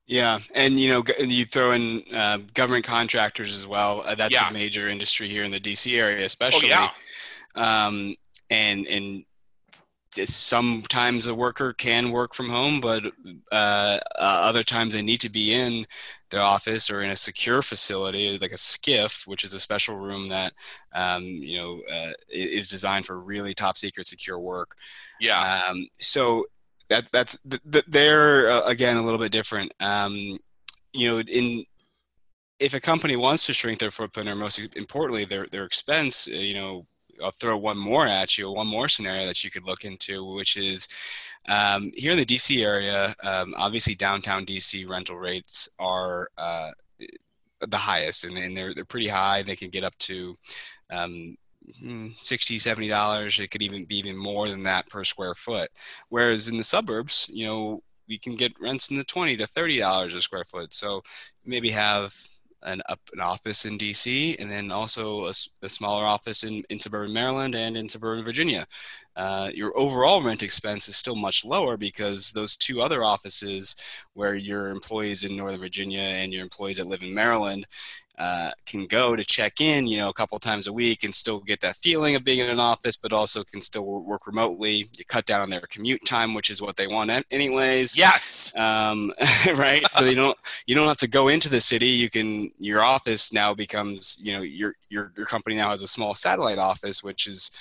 Yeah, and you know, you throw in uh, government contractors as well. Uh, that's yeah. a major industry here in the DC area, especially. Oh, yeah. Um, and and sometimes a worker can work from home, but uh, uh, other times they need to be in the office or in a secure facility like a SCIF, which is a special room that um, you know uh, is designed for really top secret secure work. Yeah. Um, so that that's they're uh, again a little bit different. Um, you know, in if a company wants to shrink their footprint, or most importantly, their their expense, uh, you know, I'll throw one more at you, one more scenario that you could look into, which is um, here in the DC area. Um, obviously, downtown DC rental rates are uh, the highest, and, and, they're they're pretty high. They can get up to um, 60 70 dollars it could even be even more than that per square foot whereas in the suburbs you know we can get rents in the 20 to 30 dollars a square foot so maybe have an up an office in DC and then also a, a smaller office in, in suburban Maryland and in suburban Virginia. Uh, your overall rent expense is still much lower because those two other offices where your employees in Northern Virginia and your employees that live in Maryland uh, can go to check in, you know, a couple times a week and still get that feeling of being in an office, but also can still work remotely. You cut down on their commute time, which is what they want anyways. Yes. Um, right. so you don't you don't have to go into the city. You can your office now becomes you know your your your company now has a small satellite office, which is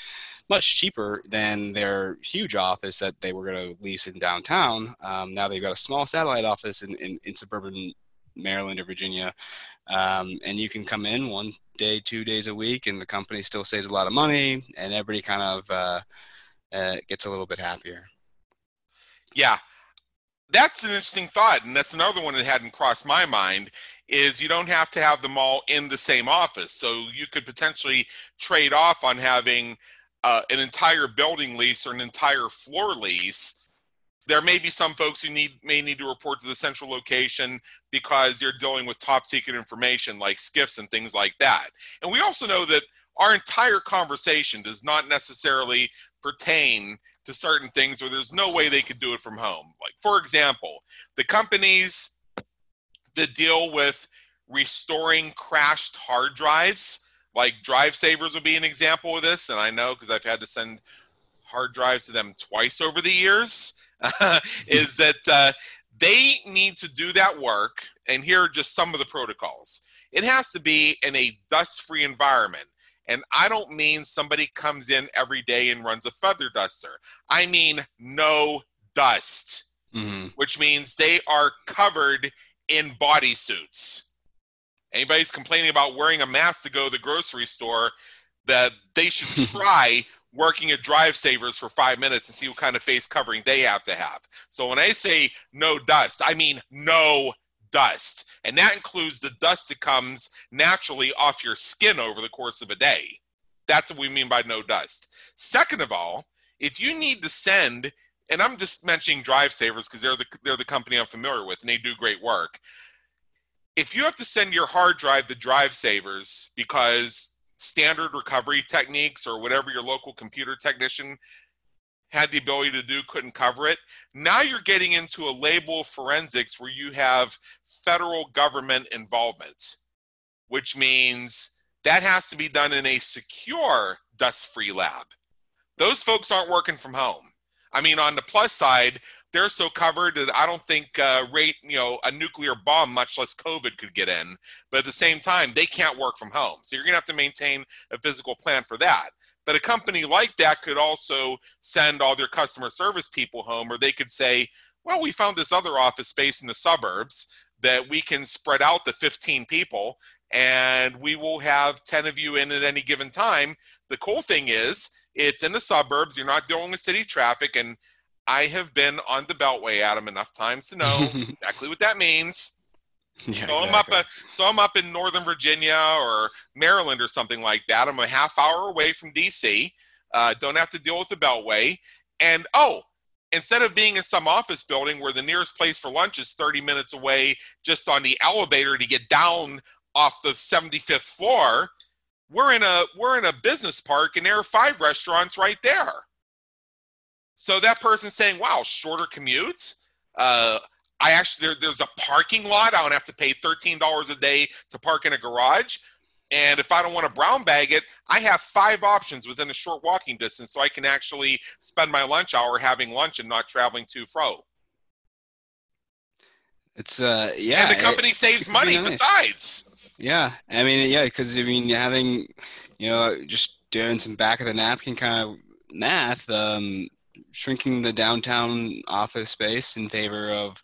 much cheaper than their huge office that they were going to lease in downtown. Um, now they've got a small satellite office in, in, in suburban Maryland or Virginia, um, and you can come in one day, two days a week, and the company still saves a lot of money, and everybody kind of uh, uh, gets a little bit happier. Yeah, that's an interesting thought, and that's another one that hadn't crossed my mind. Is you don't have to have them all in the same office, so you could potentially trade off on having uh, an entire building lease or an entire floor lease. There may be some folks who need may need to report to the central location because you're dealing with top secret information like SCIFs and things like that. And we also know that our entire conversation does not necessarily pertain to certain things where there's no way they could do it from home. Like, for example, the companies that deal with restoring crashed hard drives, like Drive Savers would be an example of this. And I know because I've had to send hard drives to them twice over the years, is that uh, they need to do that work. And here are just some of the protocols it has to be in a dust free environment. And I don't mean somebody comes in every day and runs a feather duster. I mean no dust, mm-hmm. which means they are covered in bodysuits. Anybody's complaining about wearing a mask to go to the grocery store, that they should try working at Drive Savers for five minutes and see what kind of face covering they have to have. So when I say no dust, I mean no dust. And that includes the dust that comes naturally off your skin over the course of a day. That's what we mean by no dust. Second of all, if you need to send, and I'm just mentioning Drive Savers because they're the, they're the company I'm familiar with and they do great work. If you have to send your hard drive to Drive Savers because standard recovery techniques or whatever your local computer technician had the ability to do couldn't cover it. Now you're getting into a label forensics where you have federal government involvement, which means that has to be done in a secure dust free lab. Those folks aren't working from home. I mean, on the plus side, they're so covered that I don't think uh, rate you know a nuclear bomb, much less COVID, could get in. But at the same time, they can't work from home, so you're gonna have to maintain a physical plant for that. But a company like that could also send all their customer service people home, or they could say, well, we found this other office space in the suburbs that we can spread out the 15 people and we will have 10 of you in at any given time. The cool thing is, it's in the suburbs, you're not dealing with city traffic, and I have been on the Beltway, Adam, enough times to know exactly what that means. Yeah, so exactly. I'm up, a, so I'm up in Northern Virginia or Maryland or something like that. I'm a half hour away from DC. Uh, don't have to deal with the Beltway. And oh, instead of being in some office building where the nearest place for lunch is 30 minutes away, just on the elevator to get down off the 75th floor, we're in a we're in a business park and there are five restaurants right there. So that person's saying, "Wow, shorter commutes." Uh, I actually there, there's a parking lot. I don't have to pay thirteen dollars a day to park in a garage. And if I don't want to brown bag it, I have five options within a short walking distance, so I can actually spend my lunch hour having lunch and not traveling to fro. It's uh yeah, and the company it, saves money nice. besides. Yeah, I mean yeah, because I mean having you know just doing some back of the napkin kind of math, um, shrinking the downtown office space in favor of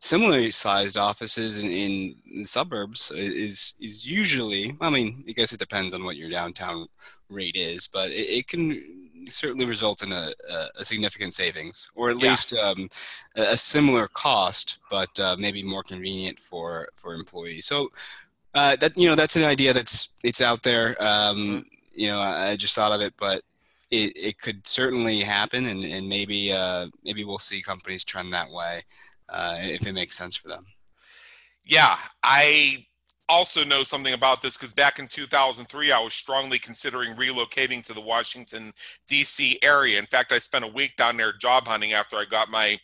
similarly sized offices in, in, in, suburbs is is usually I mean I guess it depends on what your downtown rate is but it, it can certainly result in a, a, significant savings or at yeah. least um, a similar cost but uh, maybe more convenient for for employees so uh, that you know that's an idea that's it's out there um, mm-hmm. you know I just thought of it but it, it could certainly happen, and, and maybe uh, maybe we'll see companies trend that way uh, if it makes sense for them. Yeah, I also know something about this because back in 2003, I was strongly considering relocating to the Washington, D.C. area. In fact, I spent a week down there job hunting after I got my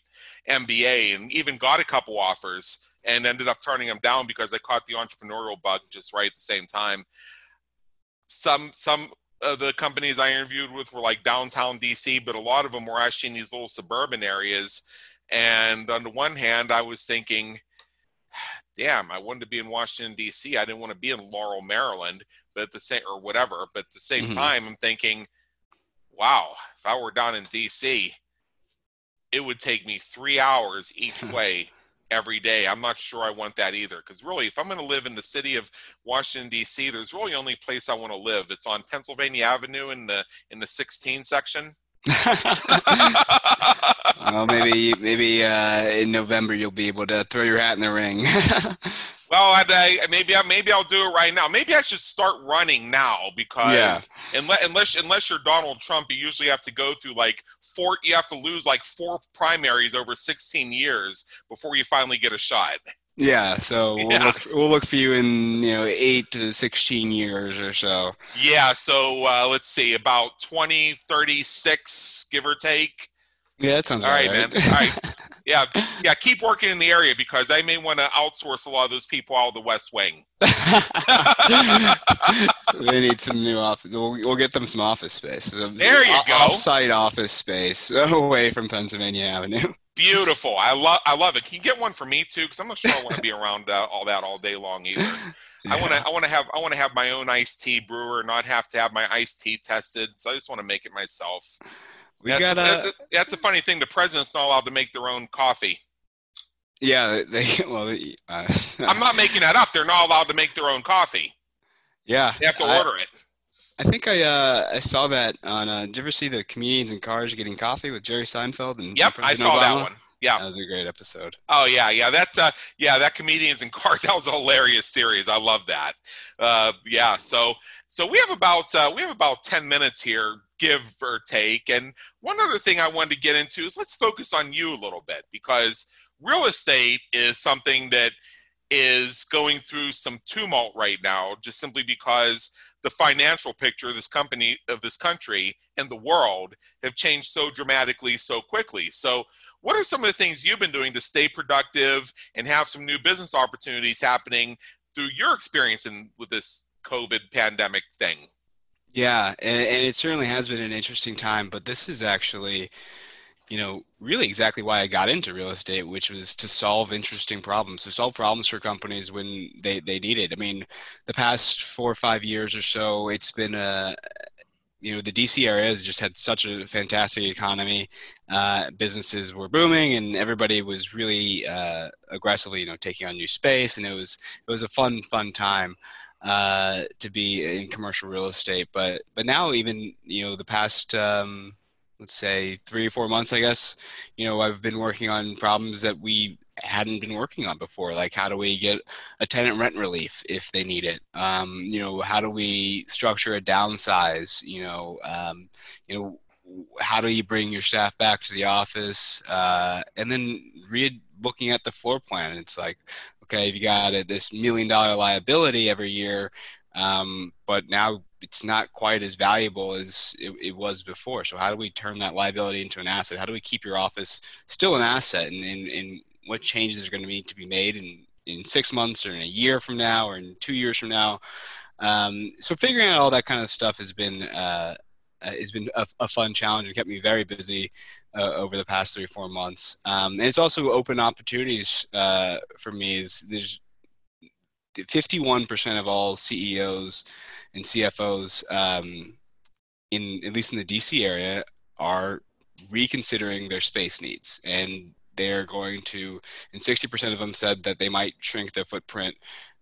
MBA and even got a couple offers and ended up turning them down because I caught the entrepreneurial bug just right at the same time. Some some uh, the companies I interviewed with were like downtown DC, but a lot of them were actually in these little suburban areas. And on the one hand, I was thinking, damn, I wanted to be in Washington D.C. I didn't want to be in Laurel, Maryland, but at the same or whatever. But at the same mm-hmm. time, I'm thinking, wow, if I were down in D.C., it would take me three hours each way every day. I'm not sure I want that either. Because really, if I'm going to live in the city of Washington D.C., there's really only place I want to live. It's on Pennsylvania Avenue in the in the 16 section. well, maybe maybe uh, in November you'll be able to throw your hat in the ring. well, I'd, I, maybe I, maybe I'll do it right now. Maybe I should start running now because yeah. unless unless unless you're Donald Trump, you usually have to go through like four. You have to lose like four primaries over 16 years before you finally get a shot. Yeah, so we'll, yeah. Look, we'll look for you in you know eight to sixteen years or so. Yeah, so uh, let's see, about 20, 36, give or take. Yeah, that sounds all right, right, man. All right, yeah, yeah. Keep working in the area because I may want to outsource a lot of those people out of the West Wing. they need some new office. We'll, we'll get them some office space. There you go. Off-site office space away from Pennsylvania Avenue. Beautiful. I love. I love it. Can you get one for me too? Because I'm not sure I want to be around uh, all that all day long either. Yeah. I want to. I want to have. I want to have my own iced tea brewer, not have to have my iced tea tested. So I just want to make it myself. We that's, got. A, that, that's a funny thing. The president's not allowed to make their own coffee. Yeah, they. Well, uh, I'm not making that up. They're not allowed to make their own coffee. Yeah, they have to I, order it. I think I uh, I saw that on. Uh, did you ever see the comedians in cars getting coffee with Jerry Seinfeld and? Yep, I saw Obama? that one. Yeah, that was a great episode. Oh yeah, yeah. That uh, yeah, that comedians in cars. That was a hilarious series. I love that. Uh, yeah. So so we have about uh, we have about ten minutes here, give or take. And one other thing I wanted to get into is let's focus on you a little bit because real estate is something that is going through some tumult right now, just simply because the financial picture of this company of this country and the world have changed so dramatically so quickly so what are some of the things you've been doing to stay productive and have some new business opportunities happening through your experience in with this covid pandemic thing yeah and, and it certainly has been an interesting time but this is actually you know, really exactly why I got into real estate, which was to solve interesting problems, to solve problems for companies when they, they need it. I mean, the past four or five years or so, it's been a, you know, the DC area has just had such a fantastic economy. Uh, businesses were booming, and everybody was really uh, aggressively, you know, taking on new space, and it was it was a fun, fun time uh, to be in commercial real estate. But but now, even you know, the past um, let's say three or four months, I guess, you know, I've been working on problems that we hadn't been working on before. Like, how do we get a tenant rent relief if they need it? Um, you know, how do we structure a downsize? You know, um, you know, how do you bring your staff back to the office? Uh, and then read looking at the floor plan. It's like, okay, you got a, this million dollar liability every year, um, but now it's not quite as valuable as it, it, was before. So how do we turn that liability into an asset? How do we keep your office still an asset? And, and, and what changes are going to need to be made in, in six months or in a year from now or in two years from now? Um, so figuring out all that kind of stuff has been uh, has been a, a, fun challenge and kept me very busy uh, over the past three four months. Um, and it's also open opportunities uh, for me. Is there's 51% of all CEOs and CFOs um, in at least in the DC area are reconsidering their space needs and they're going to and 60% of them said that they might shrink their footprint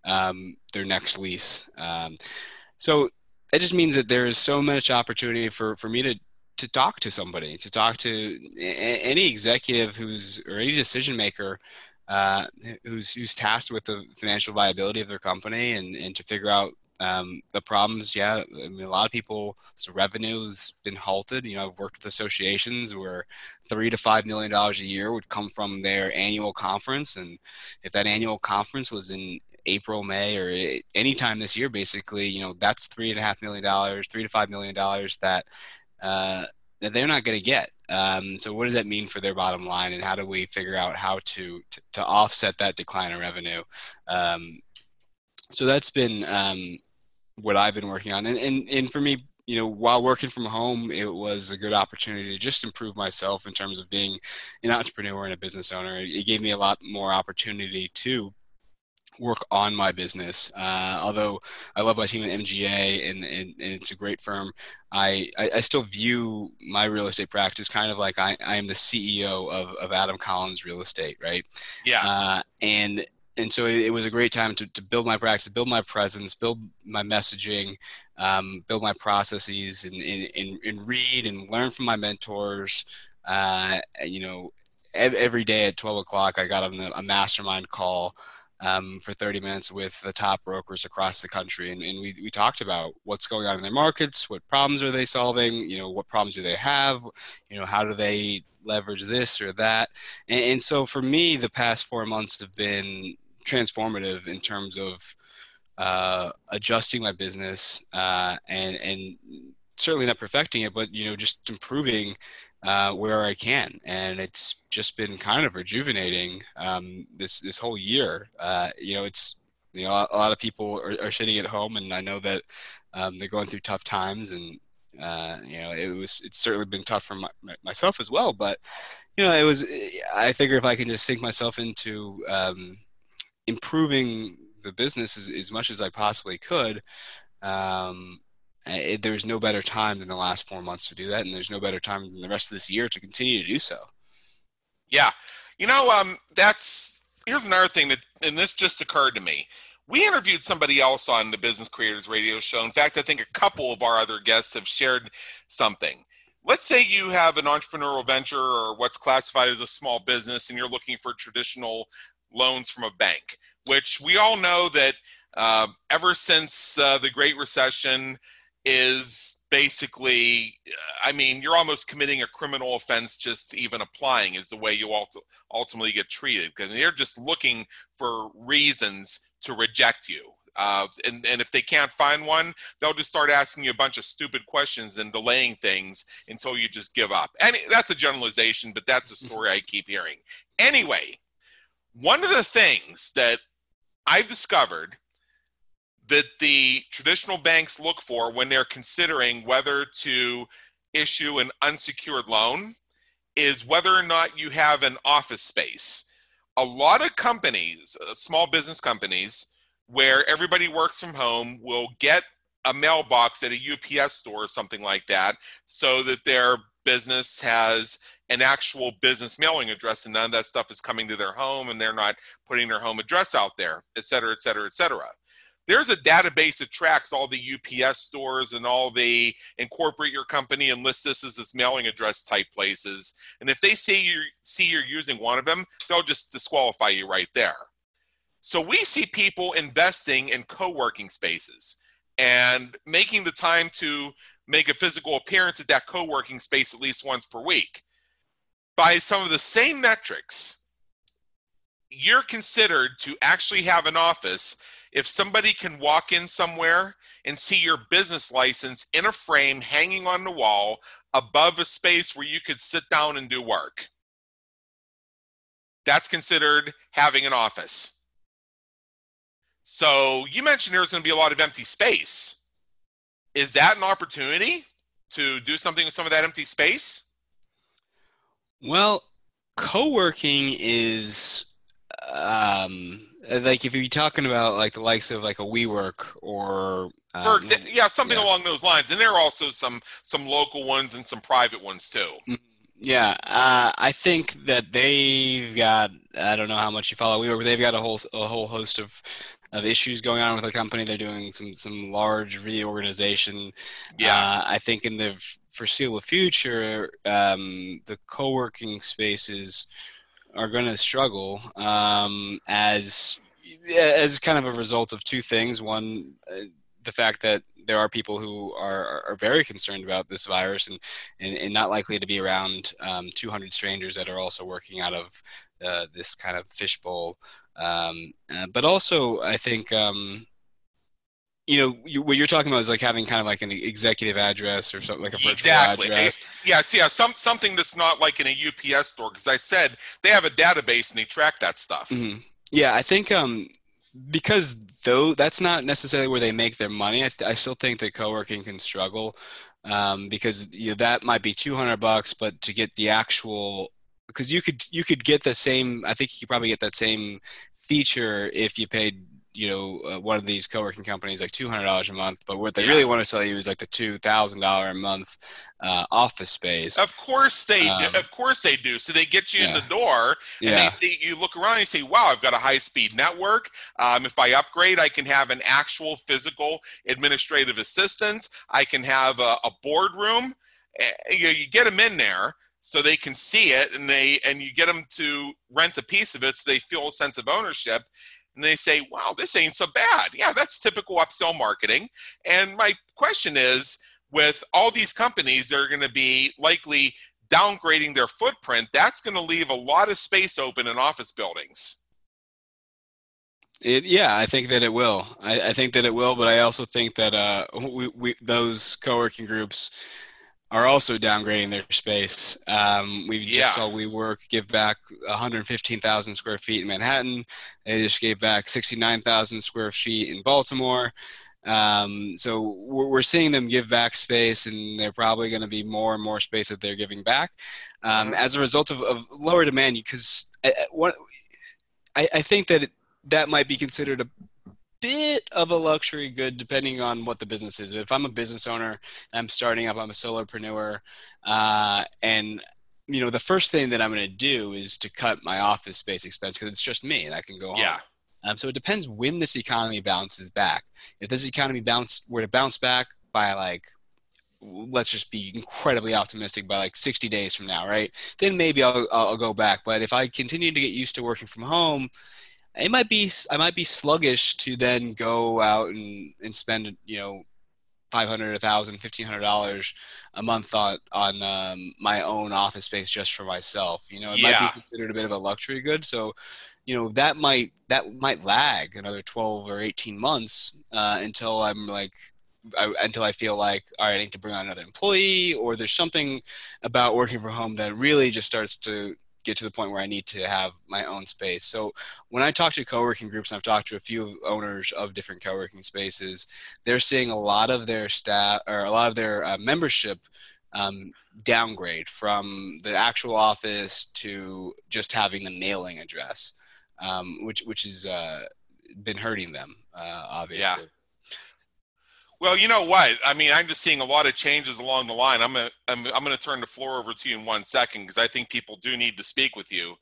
um, their next lease um, so that just means that there is so much opportunity for, for me to to talk to somebody to talk to any executive who's or any decision maker uh, who's who's tasked with the financial viability of their company and, and to figure out um, the problems, yeah, I mean, a lot of people, so revenue has been halted. You know, I've worked with associations where three to five million dollars a year would come from their annual conference, and if that annual conference was in April, May, or any time this year, basically, you know, that's three and a half million dollars, three to five million dollars that uh, that they're not going to get. Um, so, what does that mean for their bottom line, and how do we figure out how to to, to offset that decline in revenue? Um, so that's been um, what I've been working on. And, and, and for me, you know, while working from home, it was a good opportunity to just improve myself in terms of being an entrepreneur and a business owner. It gave me a lot more opportunity to work on my business. Uh, although I love my team at MGA and, and, and it's a great firm, I, I, I, still view my real estate practice kind of like I, I am the CEO of, of Adam Collins Real Estate, right? Yeah. Uh, and and so it, it, was a great time to, to build my practice, build my presence, build my messaging, um, build my processes, and, and, and, and, read and learn from my mentors. Uh, you know, every day at 12 o'clock, I got on a mastermind call um, for 30 minutes with the top brokers across the country. And, and, we, we talked about what's going on in their markets, what problems are they solving, you know, what problems do they have, you know, how do they leverage this or that. And, and so for me, the past four months have been transformative in terms of uh, adjusting my business uh, and, and certainly not perfecting it, but, you know, just improving uh, where I can, and it's just been kind of rejuvenating um, this this whole year. Uh, you know, it's you know a lot of people are, are sitting at home, and I know that um, they're going through tough times, and uh, you know it was it's certainly been tough for my, myself as well. But you know, it was I figure if I can just sink myself into um, improving the business as, as much as I possibly could, um, it, there's no better time than the last four months to do that, and there's no better time than the rest of this year to continue to do so. Yeah, you know, um, that's here's another thing that, and this just occurred to me. We interviewed somebody else on the Business Creators Radio Show. In fact, I think a couple of our other guests have shared something. Let's say you have an entrepreneurial venture or what's classified as a small business, and you're looking for traditional loans from a bank, which we all know that uh, ever since uh, the Great Recession, is basically i mean you're almost committing a criminal offense just even applying is the way you ultimately get treated because they're just looking for reasons to reject you uh, and, and if they can't find one they'll just start asking you a bunch of stupid questions and delaying things until you just give up. And that's a generalization but that's a story i keep hearing. Anyway one of the things that i've discovered that the traditional banks look for when they're considering whether to issue an unsecured loan is whether or not you have an office space. A lot of companies, uh, small business companies, where everybody works from home will get a mailbox at a UPS store or something like that so that their business has an actual business mailing address and none of that stuff is coming to their home and they're not putting their home address out there, et cetera, et cetera, et cetera there's a database that tracks all the UPS stores and all the incorporate your company and list this as its mailing address type places. And if they see you see you're using one of them, they'll just disqualify you right there. So we see people investing in co-working spaces and making the time to make a physical appearance at that co-working space at least once per week. By some of the same metrics, you're considered to actually have an office if somebody can walk in somewhere and see your business license in a frame hanging on the wall above a space where you could sit down and do work, that's considered having an office. So you mentioned there's going to be a lot of empty space. Is that an opportunity to do something with some of that empty space? Well, co working is um, like if you're talking about like the likes of like a WeWork or um, for example, yeah, something yeah. along those lines, and there are also some some local ones and some private ones too. Mm, yeah, uh, I think that they've got I don't know how much you follow WeWork, but they've got a whole a whole host of of issues going on with the company. They're doing some some large reorganization. Yeah, uh, I think in the foreseeable future, um, the co-working spaces are going to struggle um, as as kind of a result of two things. One, uh, the fact that there are people who are, are very concerned about this virus and, and, and not likely to be around um, 200 strangers that are also working out of uh, this kind of fishbowl. Um, uh, but also, I think um, you know you, what you're talking about is like having kind of like an executive address or something like a virtual exactly. address. Yes, yeah, some something that's not like in a UPS store because I said they have a database and they track that stuff. Mm-hmm. Yeah, I think um, because though that's not necessarily where they make their money. I, th- I still think that co-working can struggle um, because you know, that might be 200 bucks, but to get the actual because you could you could get the same i think you could probably get that same feature if you paid you know uh, one of these co-working companies like $200 a month but what they yeah. really want to sell you is like the $2000 a month uh, office space of course they um, of course they do so they get you yeah. in the door and yeah. they, they, you look around and you say wow i've got a high speed network um, if i upgrade i can have an actual physical administrative assistant i can have a, a boardroom eh, you, you get them in there so they can see it and they and you get them to rent a piece of it so they feel a sense of ownership and they say, wow, this ain't so bad. Yeah, that's typical upsell marketing. And my question is with all these companies, they're going to be likely downgrading their footprint. That's going to leave a lot of space open in office buildings. It, yeah, I think that it will. I, I, think that it will, but I also think that uh, we, we, those co-working groups are also downgrading their space. Um, we just yeah. saw WeWork give back 115,000 square feet in Manhattan. They just gave back 69,000 square feet in Baltimore. Um, so we're, we're, seeing them give back space, and they're probably going to be more and more space that they're giving back um, mm-hmm. as a result of, of lower demand. Because I, I, I think that it, that might be considered a bit of a luxury good depending on what the business is. But If I'm a business owner, I'm starting up, I'm a solopreneur, uh, and you know the first thing that I'm going to do is to cut my office space expense because it's just me and I can go home. Yeah. Um, so it depends when this economy bounces back. If this economy bounce were to bounce back by like let's just be incredibly optimistic by like 60 days from now, right? Then maybe I'll, I'll go back. But if I continue to get used to working from home, it might be I might be sluggish to then go out and, and spend you know five hundred, a thousand, fifteen hundred dollars a month on on um, my own office space just for myself. You know, it yeah. might be considered a bit of a luxury good. So, you know, that might that might lag another twelve or eighteen months uh, until I'm like. I, until I feel like all right, I need to bring on another employee, or there's something about working from home that really just starts to get to the point where I need to have my own space. So when I talk to co-working groups, and I've talked to a few owners of different co-working spaces, they're seeing a lot of their staff or a lot of their uh, membership um, downgrade from the actual office to just having the mailing address, um, which which has uh, been hurting them, uh, obviously. Yeah. Well, you know what? I mean, I'm just seeing a lot of changes along the line. I'm gonna, I'm, I'm to turn the floor over to you in one second because I think people do need to speak with you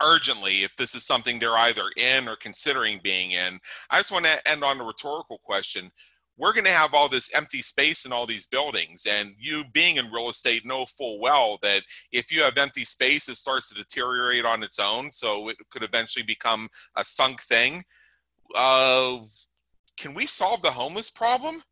urgently if this is something they're either in or considering being in. I just want to end on a rhetorical question. We're going to have all this empty space in all these buildings, and you being in real estate know full well that if you have empty space, it starts to deteriorate on its own. So it could eventually become a sunk thing. Uh, can we solve the homeless problem?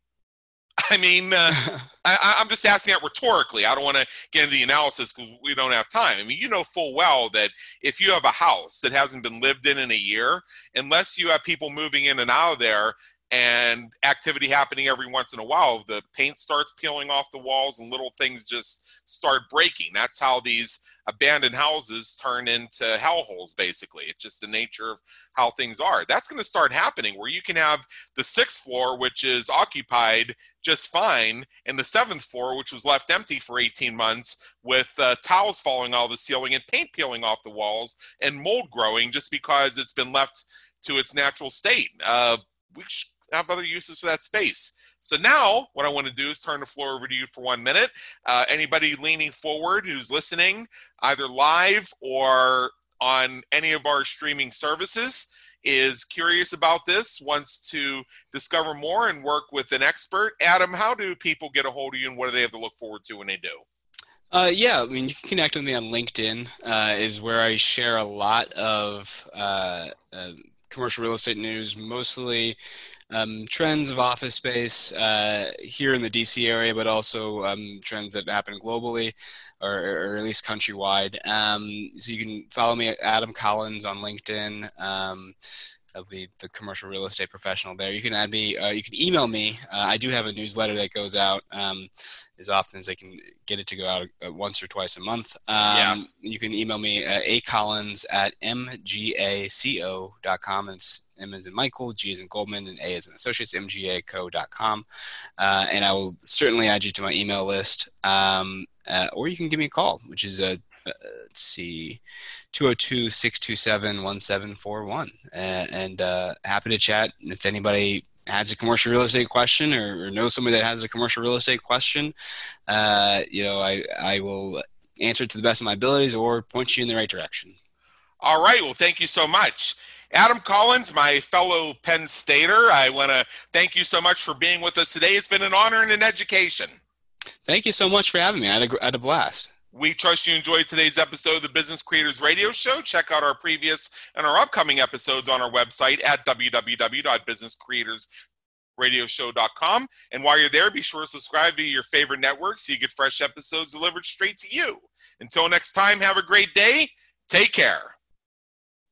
I mean, uh, I, am just asking that rhetorically. I don't want to get into the analysis because we don't have time. I mean, you know full well that if you have a house that hasn't been lived in in a year, unless you have people moving in and out of there and activity happening every once in a while, the paint starts peeling off the walls and little things just start breaking. That's how these abandoned houses turn into hellholes, basically. It's just the nature of how things are. That's going to start happening where you can have the sixth floor, which is occupied just fine, and the seventh floor, which was left empty for 18 months, with uh, towels falling out of the ceiling and paint peeling off the walls and mold growing just because it's been left to its natural state. Uh, we have other uses for that space. So now, what I want to do is turn the floor over to you for one minute. Uh, anybody leaning forward who's listening, either live or on any of our streaming services, is curious about this, wants to discover more and work with an expert. Adam, how do people get a hold of you and what do they have to look forward to when they do? Uh, yeah, I mean, you can connect with me on LinkedIn, uh, is where I share a lot of uh, uh commercial real estate news, mostly um, trends of office space uh, here in the DC area, but also um, trends that happen globally or, or at least countrywide. Um, so you can follow me at Adam Collins on LinkedIn. Um, I'll the commercial real estate professional there. You can add me. Uh, you can email me. Uh, I do have a newsletter that goes out um, as often as I can get it to go out uh, once or twice a month. Um, yeah. You can email me at acollins at mgaco.com. It's M is in Michael, G is in Goldman, and A is in Associates, mgaco.com. Uh, and I will certainly add you to my email list. Um, uh, or you can give me a call, which is a uh, let's see, 202 627 1741. And uh, happy to chat. If anybody has a commercial real estate question or, or knows somebody that has a commercial real estate question, uh, you know, I, I will answer it to the best of my abilities or point you in the right direction. All right. Well, thank you so much. Adam Collins, my fellow Penn Stater, I want to thank you so much for being with us today. It's been an honor and an education. Thank you so much for having me. I had a, I had a blast. We trust you enjoyed today's episode of the Business Creators Radio Show. Check out our previous and our upcoming episodes on our website at www.businesscreatorsradioshow.com. And while you're there, be sure to subscribe to your favorite network so you get fresh episodes delivered straight to you. Until next time, have a great day. Take care.